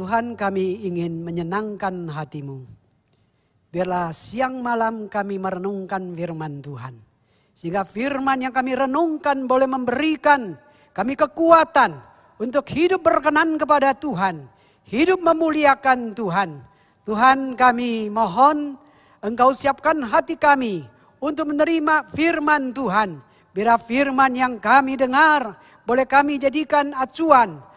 Tuhan kami ingin menyenangkan hatimu. Biarlah siang malam kami merenungkan firman Tuhan. Sehingga firman yang kami renungkan boleh memberikan kami kekuatan untuk hidup berkenan kepada Tuhan. Hidup memuliakan Tuhan. Tuhan kami mohon engkau siapkan hati kami untuk menerima firman Tuhan. Biar firman yang kami dengar boleh kami jadikan acuan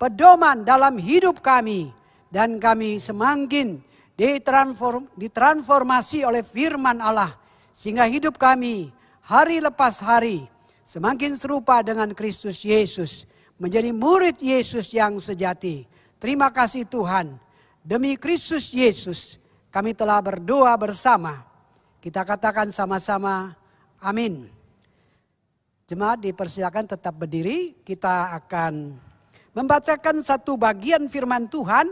pedoman dalam hidup kami dan kami semakin ditransform, ditransformasi oleh firman Allah sehingga hidup kami hari lepas hari semakin serupa dengan Kristus Yesus menjadi murid Yesus yang sejati. Terima kasih Tuhan. Demi Kristus Yesus kami telah berdoa bersama. Kita katakan sama-sama amin. Jemaat dipersilakan tetap berdiri. Kita akan membacakan satu bagian firman Tuhan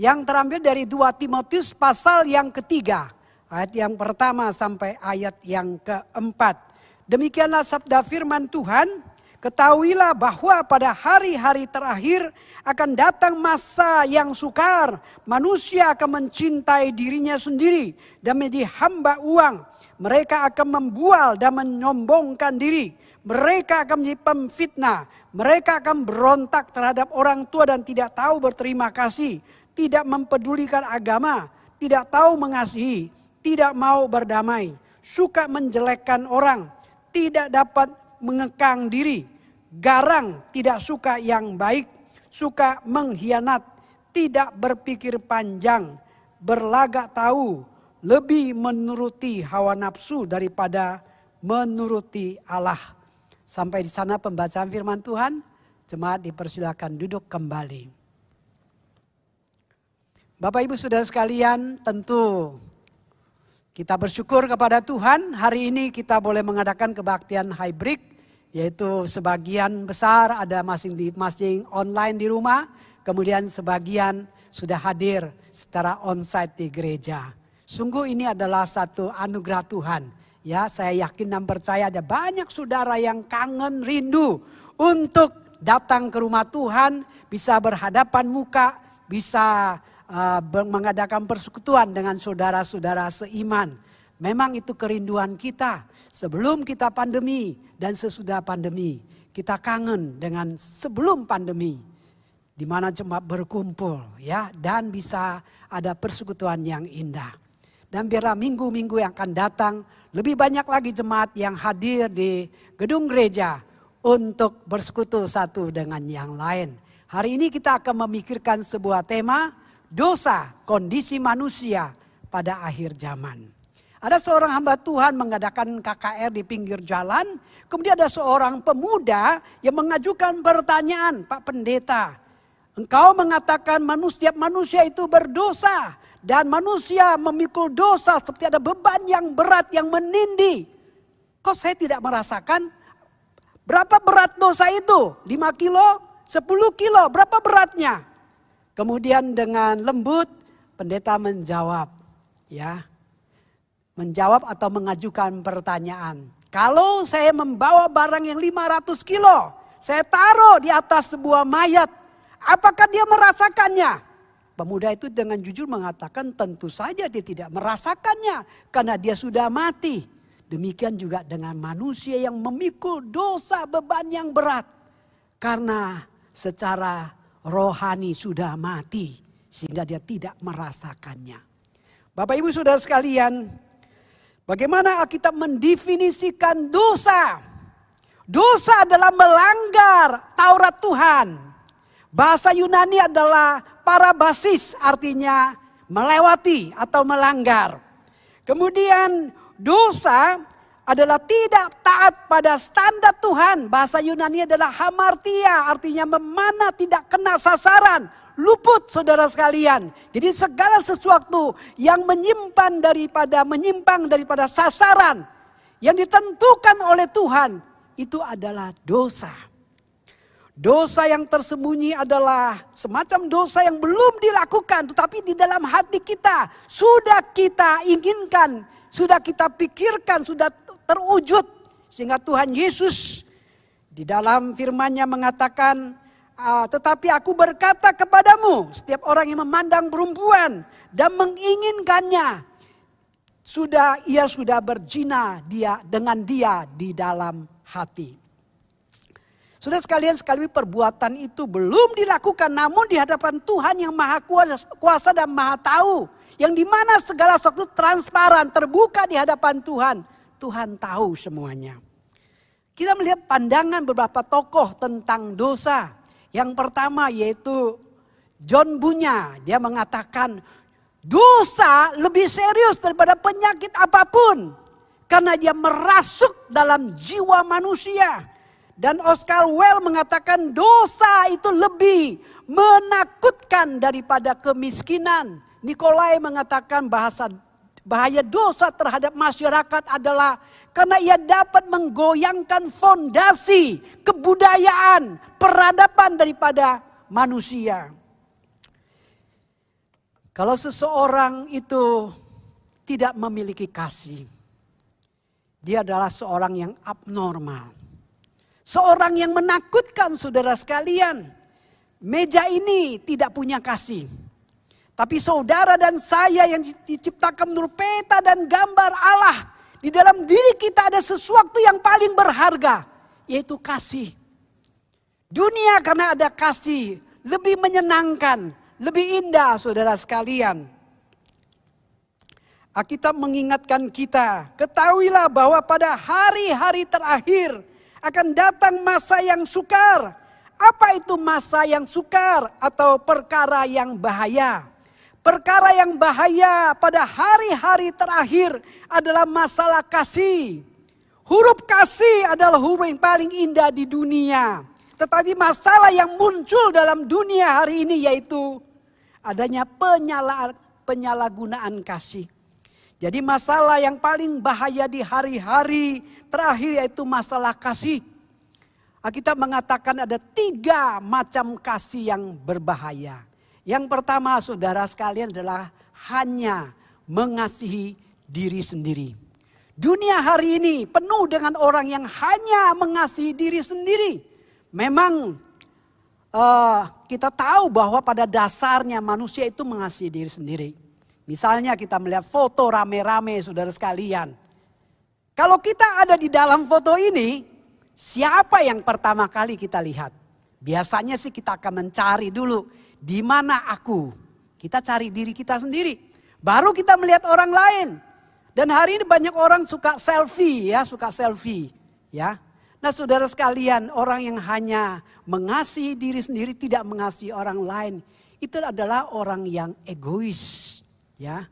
yang terambil dari 2 Timotius pasal yang ketiga. Ayat yang pertama sampai ayat yang keempat. Demikianlah sabda firman Tuhan. Ketahuilah bahwa pada hari-hari terakhir akan datang masa yang sukar. Manusia akan mencintai dirinya sendiri dan menjadi hamba uang. Mereka akan membual dan menyombongkan diri. Mereka akan menjadi pemfitnah mereka akan berontak terhadap orang tua dan tidak tahu berterima kasih, tidak mempedulikan agama, tidak tahu mengasihi, tidak mau berdamai, suka menjelekkan orang, tidak dapat mengekang diri, garang, tidak suka yang baik, suka mengkhianat, tidak berpikir panjang, berlagak tahu, lebih menuruti hawa nafsu daripada menuruti Allah. Sampai di sana pembacaan firman Tuhan, jemaat dipersilakan duduk kembali. Bapak Ibu Saudara sekalian, tentu kita bersyukur kepada Tuhan. Hari ini kita boleh mengadakan kebaktian hybrid, yaitu sebagian besar ada masing-masing online di rumah, kemudian sebagian sudah hadir secara onsite di gereja. Sungguh ini adalah satu anugerah Tuhan Ya, saya yakin dan percaya ada banyak saudara yang kangen rindu untuk datang ke rumah Tuhan, bisa berhadapan muka, bisa uh, mengadakan persekutuan dengan saudara-saudara seiman. Memang itu kerinduan kita sebelum kita pandemi dan sesudah pandemi. Kita kangen dengan sebelum pandemi di mana jemaat berkumpul ya dan bisa ada persekutuan yang indah. Dan biarlah minggu-minggu yang akan datang lebih banyak lagi jemaat yang hadir di gedung gereja untuk bersekutu satu dengan yang lain. Hari ini kita akan memikirkan sebuah tema dosa kondisi manusia pada akhir zaman. Ada seorang hamba Tuhan mengadakan KKR di pinggir jalan. Kemudian ada seorang pemuda yang mengajukan pertanyaan, Pak Pendeta. Engkau mengatakan manusia manusia itu berdosa. Dan manusia memikul dosa seperti ada beban yang berat yang menindih. Kok saya tidak merasakan? Berapa berat dosa itu? 5 kilo? 10 kilo? Berapa beratnya? Kemudian dengan lembut pendeta menjawab. ya Menjawab atau mengajukan pertanyaan. Kalau saya membawa barang yang 500 kilo. Saya taruh di atas sebuah mayat. Apakah dia merasakannya? Pemuda itu dengan jujur mengatakan tentu saja dia tidak merasakannya karena dia sudah mati. Demikian juga dengan manusia yang memikul dosa beban yang berat. Karena secara rohani sudah mati sehingga dia tidak merasakannya. Bapak ibu saudara sekalian, bagaimana kita mendefinisikan dosa? Dosa adalah melanggar Taurat Tuhan. Bahasa Yunani adalah para basis artinya melewati atau melanggar. Kemudian dosa adalah tidak taat pada standar Tuhan. Bahasa Yunani adalah hamartia artinya memana tidak kena sasaran. Luput saudara sekalian. Jadi segala sesuatu yang menyimpan daripada menyimpang daripada sasaran yang ditentukan oleh Tuhan itu adalah dosa. Dosa yang tersembunyi adalah semacam dosa yang belum dilakukan, tetapi di dalam hati kita sudah kita inginkan, sudah kita pikirkan, sudah terwujud. Sehingga Tuhan Yesus di dalam firman-Nya mengatakan, Uh, tetapi aku berkata kepadamu, setiap orang yang memandang perempuan dan menginginkannya, sudah ia sudah berzina dia dengan dia di dalam hati. Sudah sekalian sekali perbuatan itu belum dilakukan namun di hadapan Tuhan yang maha kuasa, dan maha tahu. Yang di mana segala sesuatu transparan terbuka di hadapan Tuhan. Tuhan tahu semuanya. Kita melihat pandangan beberapa tokoh tentang dosa. Yang pertama yaitu John Bunya. Dia mengatakan dosa lebih serius daripada penyakit apa pun. Karena dia merasuk dalam jiwa manusia. Dan Oscar Well mengatakan dosa itu lebih menakutkan daripada kemiskinan. Nikolai mengatakan bahasa bahaya dosa terhadap masyarakat adalah karena ia dapat menggoyangkan fondasi kebudayaan, peradaban daripada manusia. Kalau seseorang itu tidak memiliki kasih, dia adalah seorang yang abnormal. Seorang yang menakutkan saudara sekalian. Meja ini tidak punya kasih. Tapi saudara dan saya yang diciptakan menurut peta dan gambar Allah di dalam diri kita ada sesuatu yang paling berharga, yaitu kasih. Dunia karena ada kasih lebih menyenangkan, lebih indah saudara sekalian. Alkitab mengingatkan kita, ketahuilah bahwa pada hari-hari terakhir akan datang masa yang sukar. Apa itu masa yang sukar atau perkara yang bahaya? Perkara yang bahaya pada hari-hari terakhir adalah masalah kasih. Huruf kasih adalah huruf yang paling indah di dunia. Tetapi masalah yang muncul dalam dunia hari ini yaitu adanya penyala, penyalahgunaan kasih. Jadi masalah yang paling bahaya di hari-hari terakhir yaitu masalah kasih. Kita mengatakan ada tiga macam kasih yang berbahaya. Yang pertama saudara sekalian adalah hanya mengasihi diri sendiri. Dunia hari ini penuh dengan orang yang hanya mengasihi diri sendiri. Memang uh, kita tahu bahwa pada dasarnya manusia itu mengasihi diri sendiri. Misalnya kita melihat foto rame-rame saudara sekalian. Kalau kita ada di dalam foto ini, siapa yang pertama kali kita lihat? Biasanya sih kita akan mencari dulu di mana aku? Kita cari diri kita sendiri. Baru kita melihat orang lain. Dan hari ini banyak orang suka selfie ya, suka selfie ya. Nah saudara sekalian, orang yang hanya mengasihi diri sendiri tidak mengasihi orang lain, itu adalah orang yang egois ya.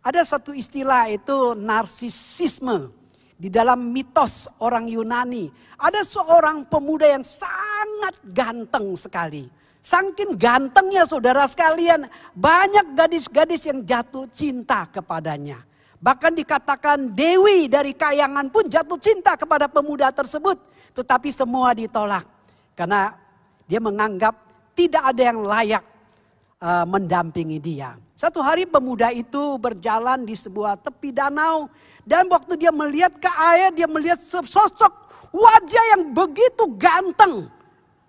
Ada satu istilah itu narsisisme. Di dalam mitos orang Yunani, ada seorang pemuda yang sangat ganteng sekali. Saking gantengnya saudara sekalian, banyak gadis-gadis yang jatuh cinta kepadanya. Bahkan dikatakan Dewi dari Kayangan pun jatuh cinta kepada pemuda tersebut. Tetapi semua ditolak. Karena dia menganggap tidak ada yang layak uh, mendampingi dia. Satu hari pemuda itu berjalan di sebuah tepi danau. Dan waktu dia melihat ke air, dia melihat sosok wajah yang begitu ganteng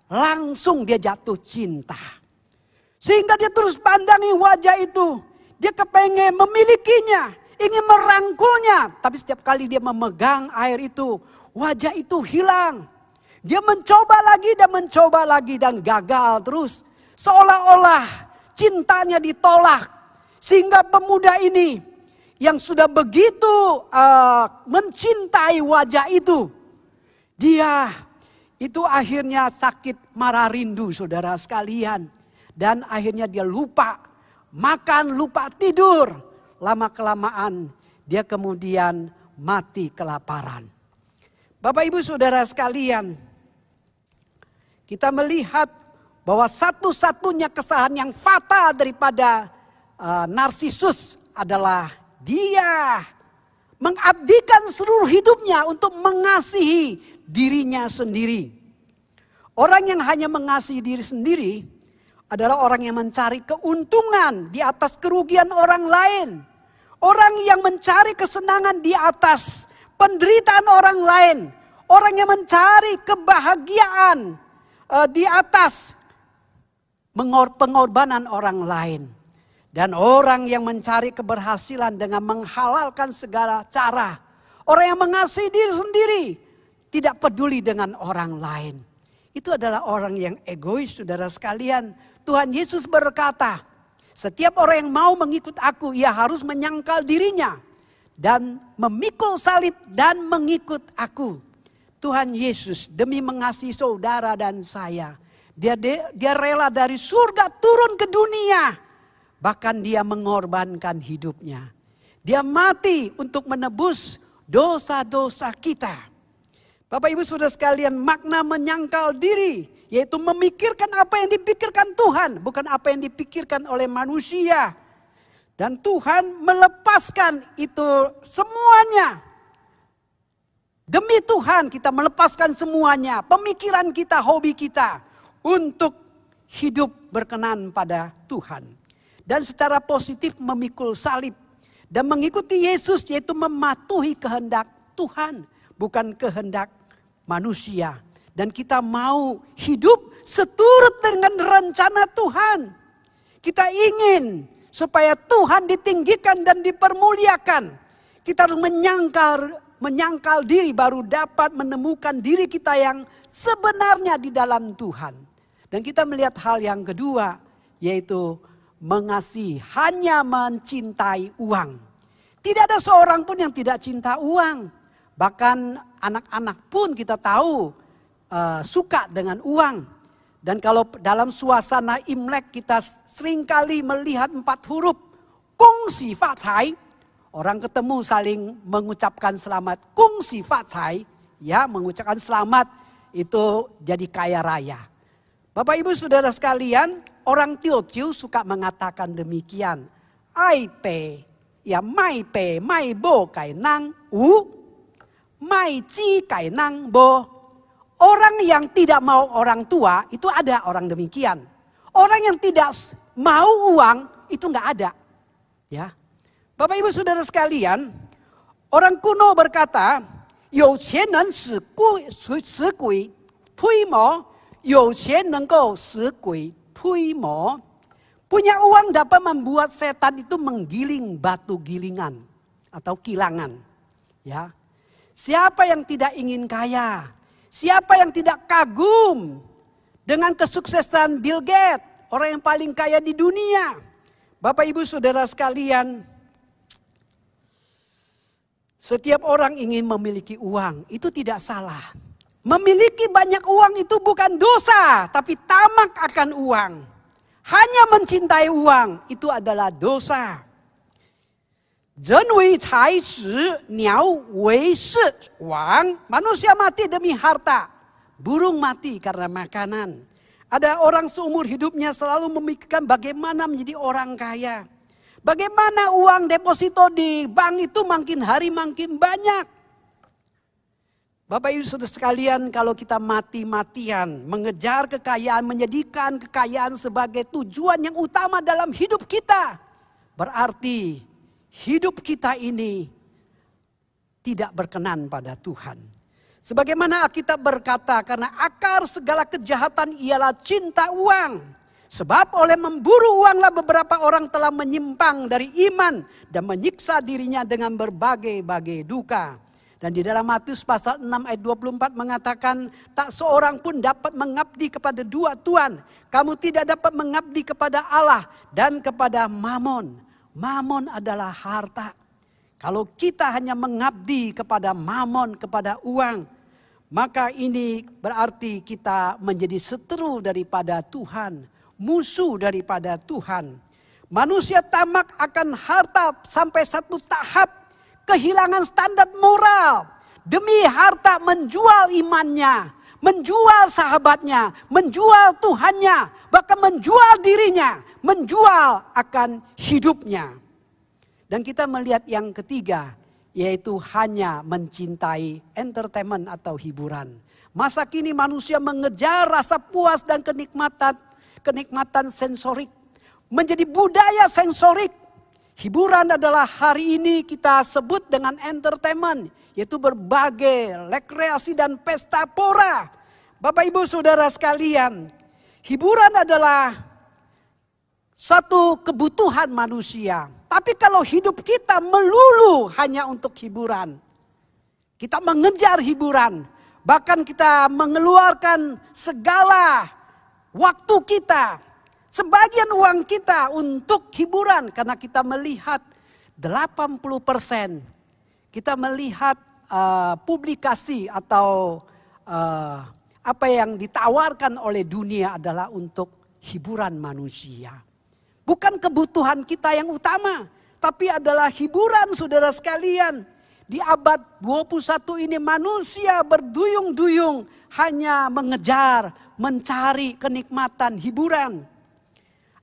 Langsung dia jatuh cinta. Sehingga dia terus pandangi wajah itu. Dia kepengen memilikinya. Ingin merangkulnya. Tapi setiap kali dia memegang air itu. Wajah itu hilang. Dia mencoba lagi dan mencoba lagi dan gagal terus. Seolah-olah cintanya ditolak. Sehingga pemuda ini yang sudah begitu uh, mencintai wajah itu. Dia itu akhirnya sakit marah rindu saudara sekalian. Dan akhirnya dia lupa makan, lupa tidur. Lama kelamaan dia kemudian mati kelaparan. Bapak ibu saudara sekalian. Kita melihat bahwa satu-satunya kesalahan yang fatal daripada uh, narsisus adalah dia mengabdikan seluruh hidupnya untuk mengasihi dirinya sendiri. Orang yang hanya mengasihi diri sendiri adalah orang yang mencari keuntungan di atas kerugian orang lain. Orang yang mencari kesenangan di atas penderitaan orang lain. Orang yang mencari kebahagiaan uh, di atas pengorbanan orang lain. Dan orang yang mencari keberhasilan dengan menghalalkan segala cara. Orang yang mengasihi diri sendiri. Tidak peduli dengan orang lain. Itu adalah orang yang egois saudara sekalian. Tuhan Yesus berkata, setiap orang yang mau mengikut aku, ia harus menyangkal dirinya. Dan memikul salib dan mengikut aku. Tuhan Yesus demi mengasihi saudara dan saya. Dia, dia, dia rela dari surga turun ke dunia Bahkan dia mengorbankan hidupnya. Dia mati untuk menebus dosa-dosa kita. Bapak ibu sudah sekalian makna menyangkal diri. Yaitu memikirkan apa yang dipikirkan Tuhan. Bukan apa yang dipikirkan oleh manusia. Dan Tuhan melepaskan itu semuanya. Demi Tuhan kita melepaskan semuanya. Pemikiran kita, hobi kita. Untuk hidup berkenan pada Tuhan dan secara positif memikul salib dan mengikuti Yesus yaitu mematuhi kehendak Tuhan bukan kehendak manusia dan kita mau hidup seturut dengan rencana Tuhan. Kita ingin supaya Tuhan ditinggikan dan dipermuliakan. Kita harus menyangkal menyangkal diri baru dapat menemukan diri kita yang sebenarnya di dalam Tuhan. Dan kita melihat hal yang kedua yaitu mengasihi, hanya mencintai uang. Tidak ada seorang pun yang tidak cinta uang. Bahkan anak-anak pun kita tahu uh, suka dengan uang. Dan kalau dalam suasana Imlek kita sering kali melihat empat huruf. Kung si cai. Orang ketemu saling mengucapkan selamat. Kung si cai. Ya mengucapkan selamat itu jadi kaya raya. Bapak ibu saudara sekalian Orang Teochew suka mengatakan demikian. Ai pe, ya mai pe, mai bo kai nang u, mai ji kai nang bo. Orang yang tidak mau orang tua itu ada orang demikian. Orang yang tidak mau uang itu nggak ada. Ya, Bapak Ibu Saudara sekalian, orang kuno berkata, 有钱能使鬼使使鬼推磨，有钱能够使鬼 puimo. Punya uang dapat membuat setan itu menggiling batu gilingan atau kilangan. Ya. Siapa yang tidak ingin kaya? Siapa yang tidak kagum dengan kesuksesan Bill Gates, orang yang paling kaya di dunia? Bapak Ibu Saudara sekalian, setiap orang ingin memiliki uang, itu tidak salah. Memiliki banyak uang itu bukan dosa, tapi tamak akan uang. Hanya mencintai uang itu adalah dosa. Manusia mati demi harta. Burung mati karena makanan. Ada orang seumur hidupnya selalu memikirkan bagaimana menjadi orang kaya. Bagaimana uang deposito di bank itu makin hari makin banyak. Bapak Ibu Saudara sekalian, kalau kita mati-matian mengejar kekayaan, menjadikan kekayaan sebagai tujuan yang utama dalam hidup kita, berarti hidup kita ini tidak berkenan pada Tuhan. Sebagaimana kita berkata, karena akar segala kejahatan ialah cinta uang. Sebab oleh memburu uanglah beberapa orang telah menyimpang dari iman dan menyiksa dirinya dengan berbagai-bagai duka. Dan di dalam Matius pasal 6 ayat 24 mengatakan tak seorang pun dapat mengabdi kepada dua tuan. Kamu tidak dapat mengabdi kepada Allah dan kepada Mamon. Mamon adalah harta. Kalau kita hanya mengabdi kepada Mamon, kepada uang, maka ini berarti kita menjadi seteru daripada Tuhan, musuh daripada Tuhan. Manusia tamak akan harta sampai satu tahap kehilangan standar moral. Demi harta menjual imannya, menjual sahabatnya, menjual Tuhannya, bahkan menjual dirinya, menjual akan hidupnya. Dan kita melihat yang ketiga, yaitu hanya mencintai entertainment atau hiburan. Masa kini manusia mengejar rasa puas dan kenikmatan, kenikmatan sensorik. Menjadi budaya sensorik Hiburan adalah hari ini kita sebut dengan entertainment, yaitu berbagai rekreasi dan pesta pora. Bapak Ibu Saudara sekalian, hiburan adalah suatu kebutuhan manusia. Tapi kalau hidup kita melulu hanya untuk hiburan, kita mengejar hiburan, bahkan kita mengeluarkan segala waktu kita, sebagian uang kita untuk hiburan karena kita melihat 80% kita melihat uh, publikasi atau uh, apa yang ditawarkan oleh dunia adalah untuk hiburan manusia. Bukan kebutuhan kita yang utama, tapi adalah hiburan saudara sekalian. Di abad 21 ini manusia berduyung-duyung hanya mengejar, mencari kenikmatan hiburan.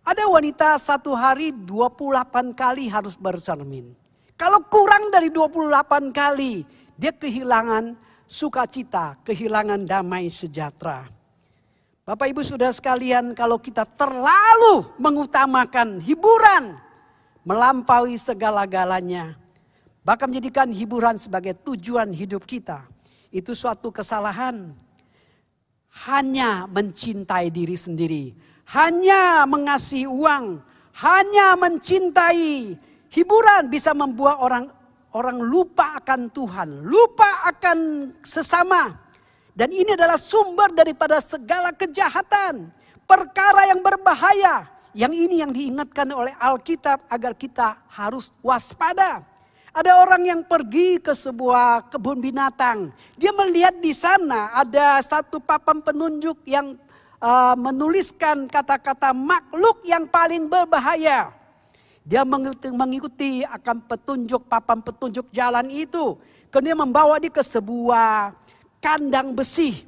Ada wanita satu hari 28 kali harus bercermin. Kalau kurang dari 28 kali, dia kehilangan sukacita, kehilangan damai sejahtera. Bapak Ibu sudah sekalian, kalau kita terlalu mengutamakan hiburan, melampaui segala-galanya, bahkan menjadikan hiburan sebagai tujuan hidup kita, itu suatu kesalahan. Hanya mencintai diri sendiri, hanya mengasihi uang, hanya mencintai hiburan bisa membuat orang orang lupa akan Tuhan, lupa akan sesama. Dan ini adalah sumber daripada segala kejahatan, perkara yang berbahaya. Yang ini yang diingatkan oleh Alkitab agar kita harus waspada. Ada orang yang pergi ke sebuah kebun binatang. Dia melihat di sana ada satu papan penunjuk yang uh, menuliskan kata-kata makhluk yang paling berbahaya. Dia mengikuti, mengikuti akan petunjuk papan petunjuk jalan itu. Kemudian membawa dia ke sebuah kandang besi.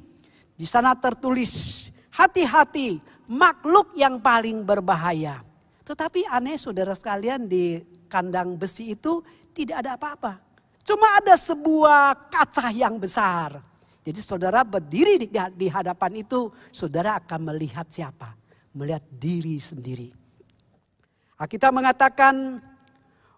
Di sana tertulis, hati-hati makhluk yang paling berbahaya. Tetapi aneh saudara sekalian di kandang besi itu tidak ada apa-apa. Cuma ada sebuah kaca yang besar. Jadi saudara berdiri di, hadapan itu, saudara akan melihat siapa? Melihat diri sendiri. Kita mengatakan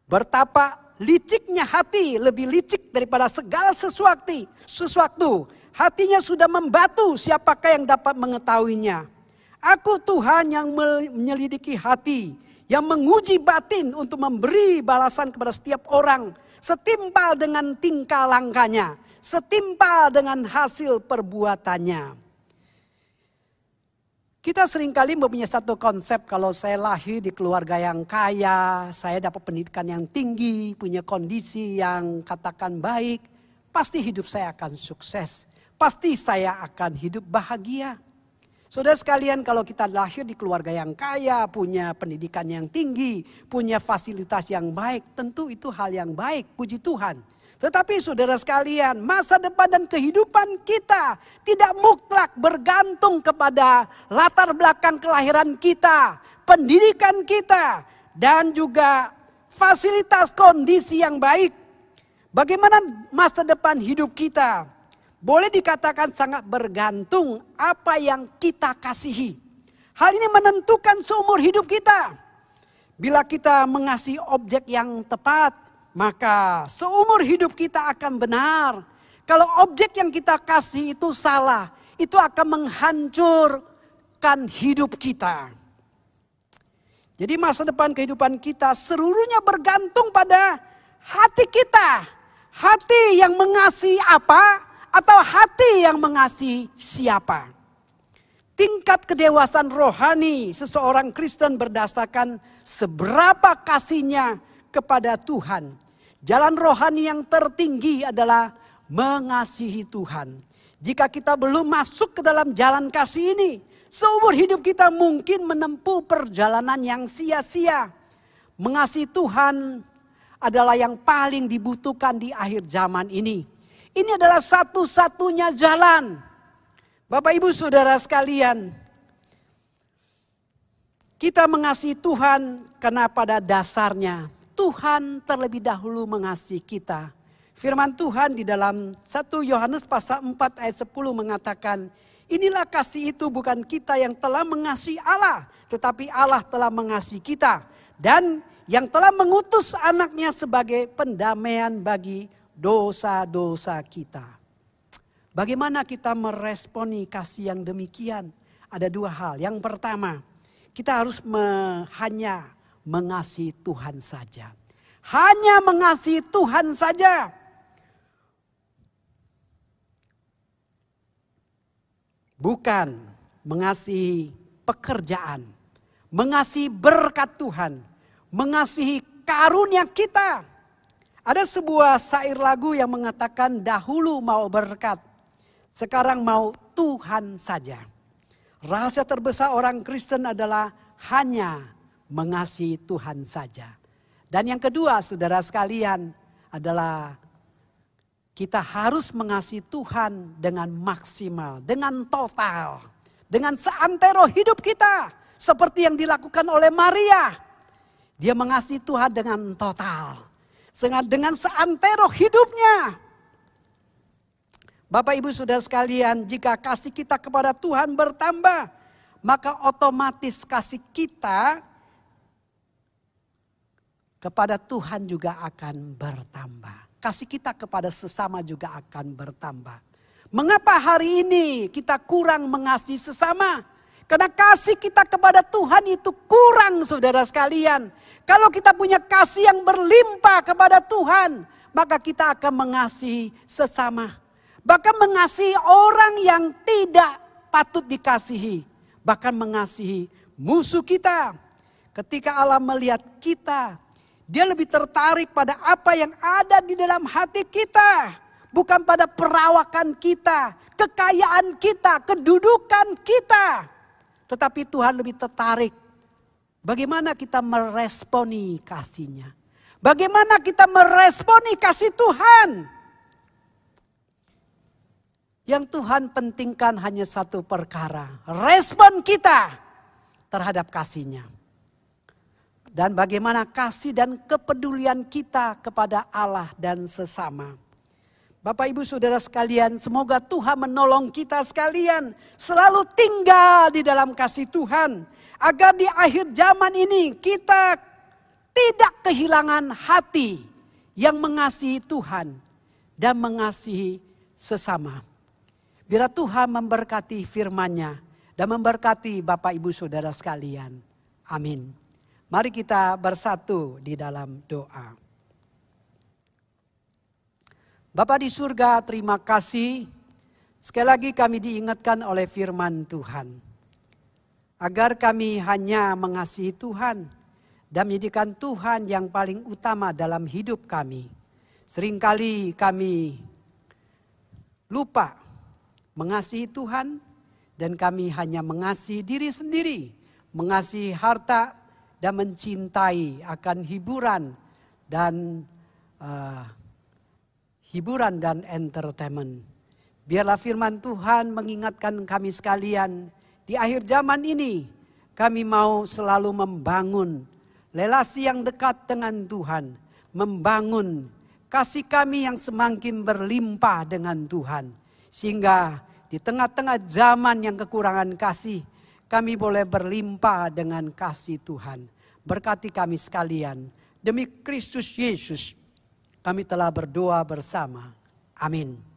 betapa liciknya hati lebih licik daripada segala sesuatu. Sesuatu hatinya sudah membatu siapakah yang dapat mengetahuinya. Aku Tuhan yang menyelidiki hati, yang menguji batin untuk memberi balasan kepada setiap orang setimpal dengan tingkah langkahnya, setimpal dengan hasil perbuatannya. Kita sering kali mempunyai satu konsep kalau saya lahir di keluarga yang kaya, saya dapat pendidikan yang tinggi, punya kondisi yang katakan baik, pasti hidup saya akan sukses. Pasti saya akan hidup bahagia. Saudara sekalian kalau kita lahir di keluarga yang kaya, punya pendidikan yang tinggi, punya fasilitas yang baik, tentu itu hal yang baik, puji Tuhan. Tetapi saudara sekalian, masa depan dan kehidupan kita tidak mutlak bergantung kepada latar belakang kelahiran kita, pendidikan kita, dan juga fasilitas kondisi yang baik. Bagaimana masa depan hidup kita? Boleh dikatakan sangat bergantung apa yang kita kasihi. Hal ini menentukan seumur hidup kita. Bila kita mengasihi objek yang tepat, maka seumur hidup kita akan benar. Kalau objek yang kita kasih itu salah, itu akan menghancurkan hidup kita. Jadi masa depan kehidupan kita seluruhnya bergantung pada hati kita. Hati yang mengasihi apa atau hati yang mengasihi siapa. Tingkat kedewasaan rohani seseorang Kristen berdasarkan seberapa kasihnya kepada Tuhan. Jalan rohani yang tertinggi adalah mengasihi Tuhan. Jika kita belum masuk ke dalam jalan kasih ini, seumur hidup kita mungkin menempuh perjalanan yang sia-sia. Mengasihi Tuhan adalah yang paling dibutuhkan di akhir zaman ini. Ini adalah satu-satunya jalan. Bapak Ibu Saudara sekalian, kita mengasihi Tuhan karena pada dasarnya Tuhan terlebih dahulu mengasihi kita. Firman Tuhan di dalam 1 Yohanes pasal 4 ayat 10 mengatakan, Inilah kasih itu bukan kita yang telah mengasihi Allah, tetapi Allah telah mengasihi kita. Dan yang telah mengutus anaknya sebagai pendamaian bagi dosa-dosa kita. Bagaimana kita meresponi kasih yang demikian? Ada dua hal. Yang pertama, Kita harus me, hanya mengasihi Tuhan saja. Hanya mengasihi Tuhan saja. Bukan mengasihi pekerjaan, mengasihi berkat Tuhan, mengasihi karunia kita. Ada sebuah syair lagu yang mengatakan dahulu mau berkat, sekarang mau Tuhan saja. Rahasia terbesar orang Kristen adalah hanya mengasihi Tuhan saja. Dan yang kedua saudara sekalian adalah kita harus mengasihi Tuhan dengan maksimal, dengan total, dengan seantero hidup kita. Seperti yang dilakukan oleh Maria. Dia mengasihi Tuhan dengan total. Dengan seantero hidupnya. Bapak ibu saudara sekalian jika kasih kita kepada Tuhan bertambah. Maka otomatis kasih kita kepada Tuhan juga akan bertambah kasih kita kepada sesama juga akan bertambah. Mengapa hari ini kita kurang mengasihi sesama? Karena kasih kita kepada Tuhan itu kurang saudara sekalian. Kalau kita punya kasih yang berlimpah kepada Tuhan, maka kita akan mengasihi sesama. Bahkan mengasihi orang yang tidak patut dikasihi. Bahkan mengasihi musuh kita. Ketika Allah melihat kita dia lebih tertarik pada apa yang ada di dalam hati kita. Bukan pada perawakan kita, kekayaan kita, kedudukan kita. Tetapi Tuhan lebih tertarik bagaimana kita meresponi kasihnya. Bagaimana kita meresponi kasih Tuhan. Yang Tuhan pentingkan hanya satu perkara. Respon kita terhadap kasihnya dan bagaimana kasih dan kepedulian kita kepada Allah dan sesama. Bapak Ibu Saudara sekalian, semoga Tuhan menolong kita sekalian selalu tinggal di dalam kasih Tuhan agar di akhir zaman ini kita tidak kehilangan hati yang mengasihi Tuhan dan mengasihi sesama. Biar Tuhan memberkati firman-Nya dan memberkati Bapak Ibu Saudara sekalian. Amin. Mari kita bersatu di dalam doa. Bapa di surga, terima kasih. Sekali lagi kami diingatkan oleh firman Tuhan. Agar kami hanya mengasihi Tuhan dan menjadikan Tuhan yang paling utama dalam hidup kami. Seringkali kami lupa mengasihi Tuhan dan kami hanya mengasihi diri sendiri, mengasihi harta, dan mencintai akan hiburan dan uh, hiburan dan entertainment. Biarlah firman Tuhan mengingatkan kami sekalian di akhir zaman ini kami mau selalu membangun relasi yang dekat dengan Tuhan, membangun kasih kami yang semakin berlimpah dengan Tuhan sehingga di tengah-tengah zaman yang kekurangan kasih kami boleh berlimpah dengan kasih Tuhan. Berkati kami sekalian. Demi Kristus Yesus kami telah berdoa bersama. Amin.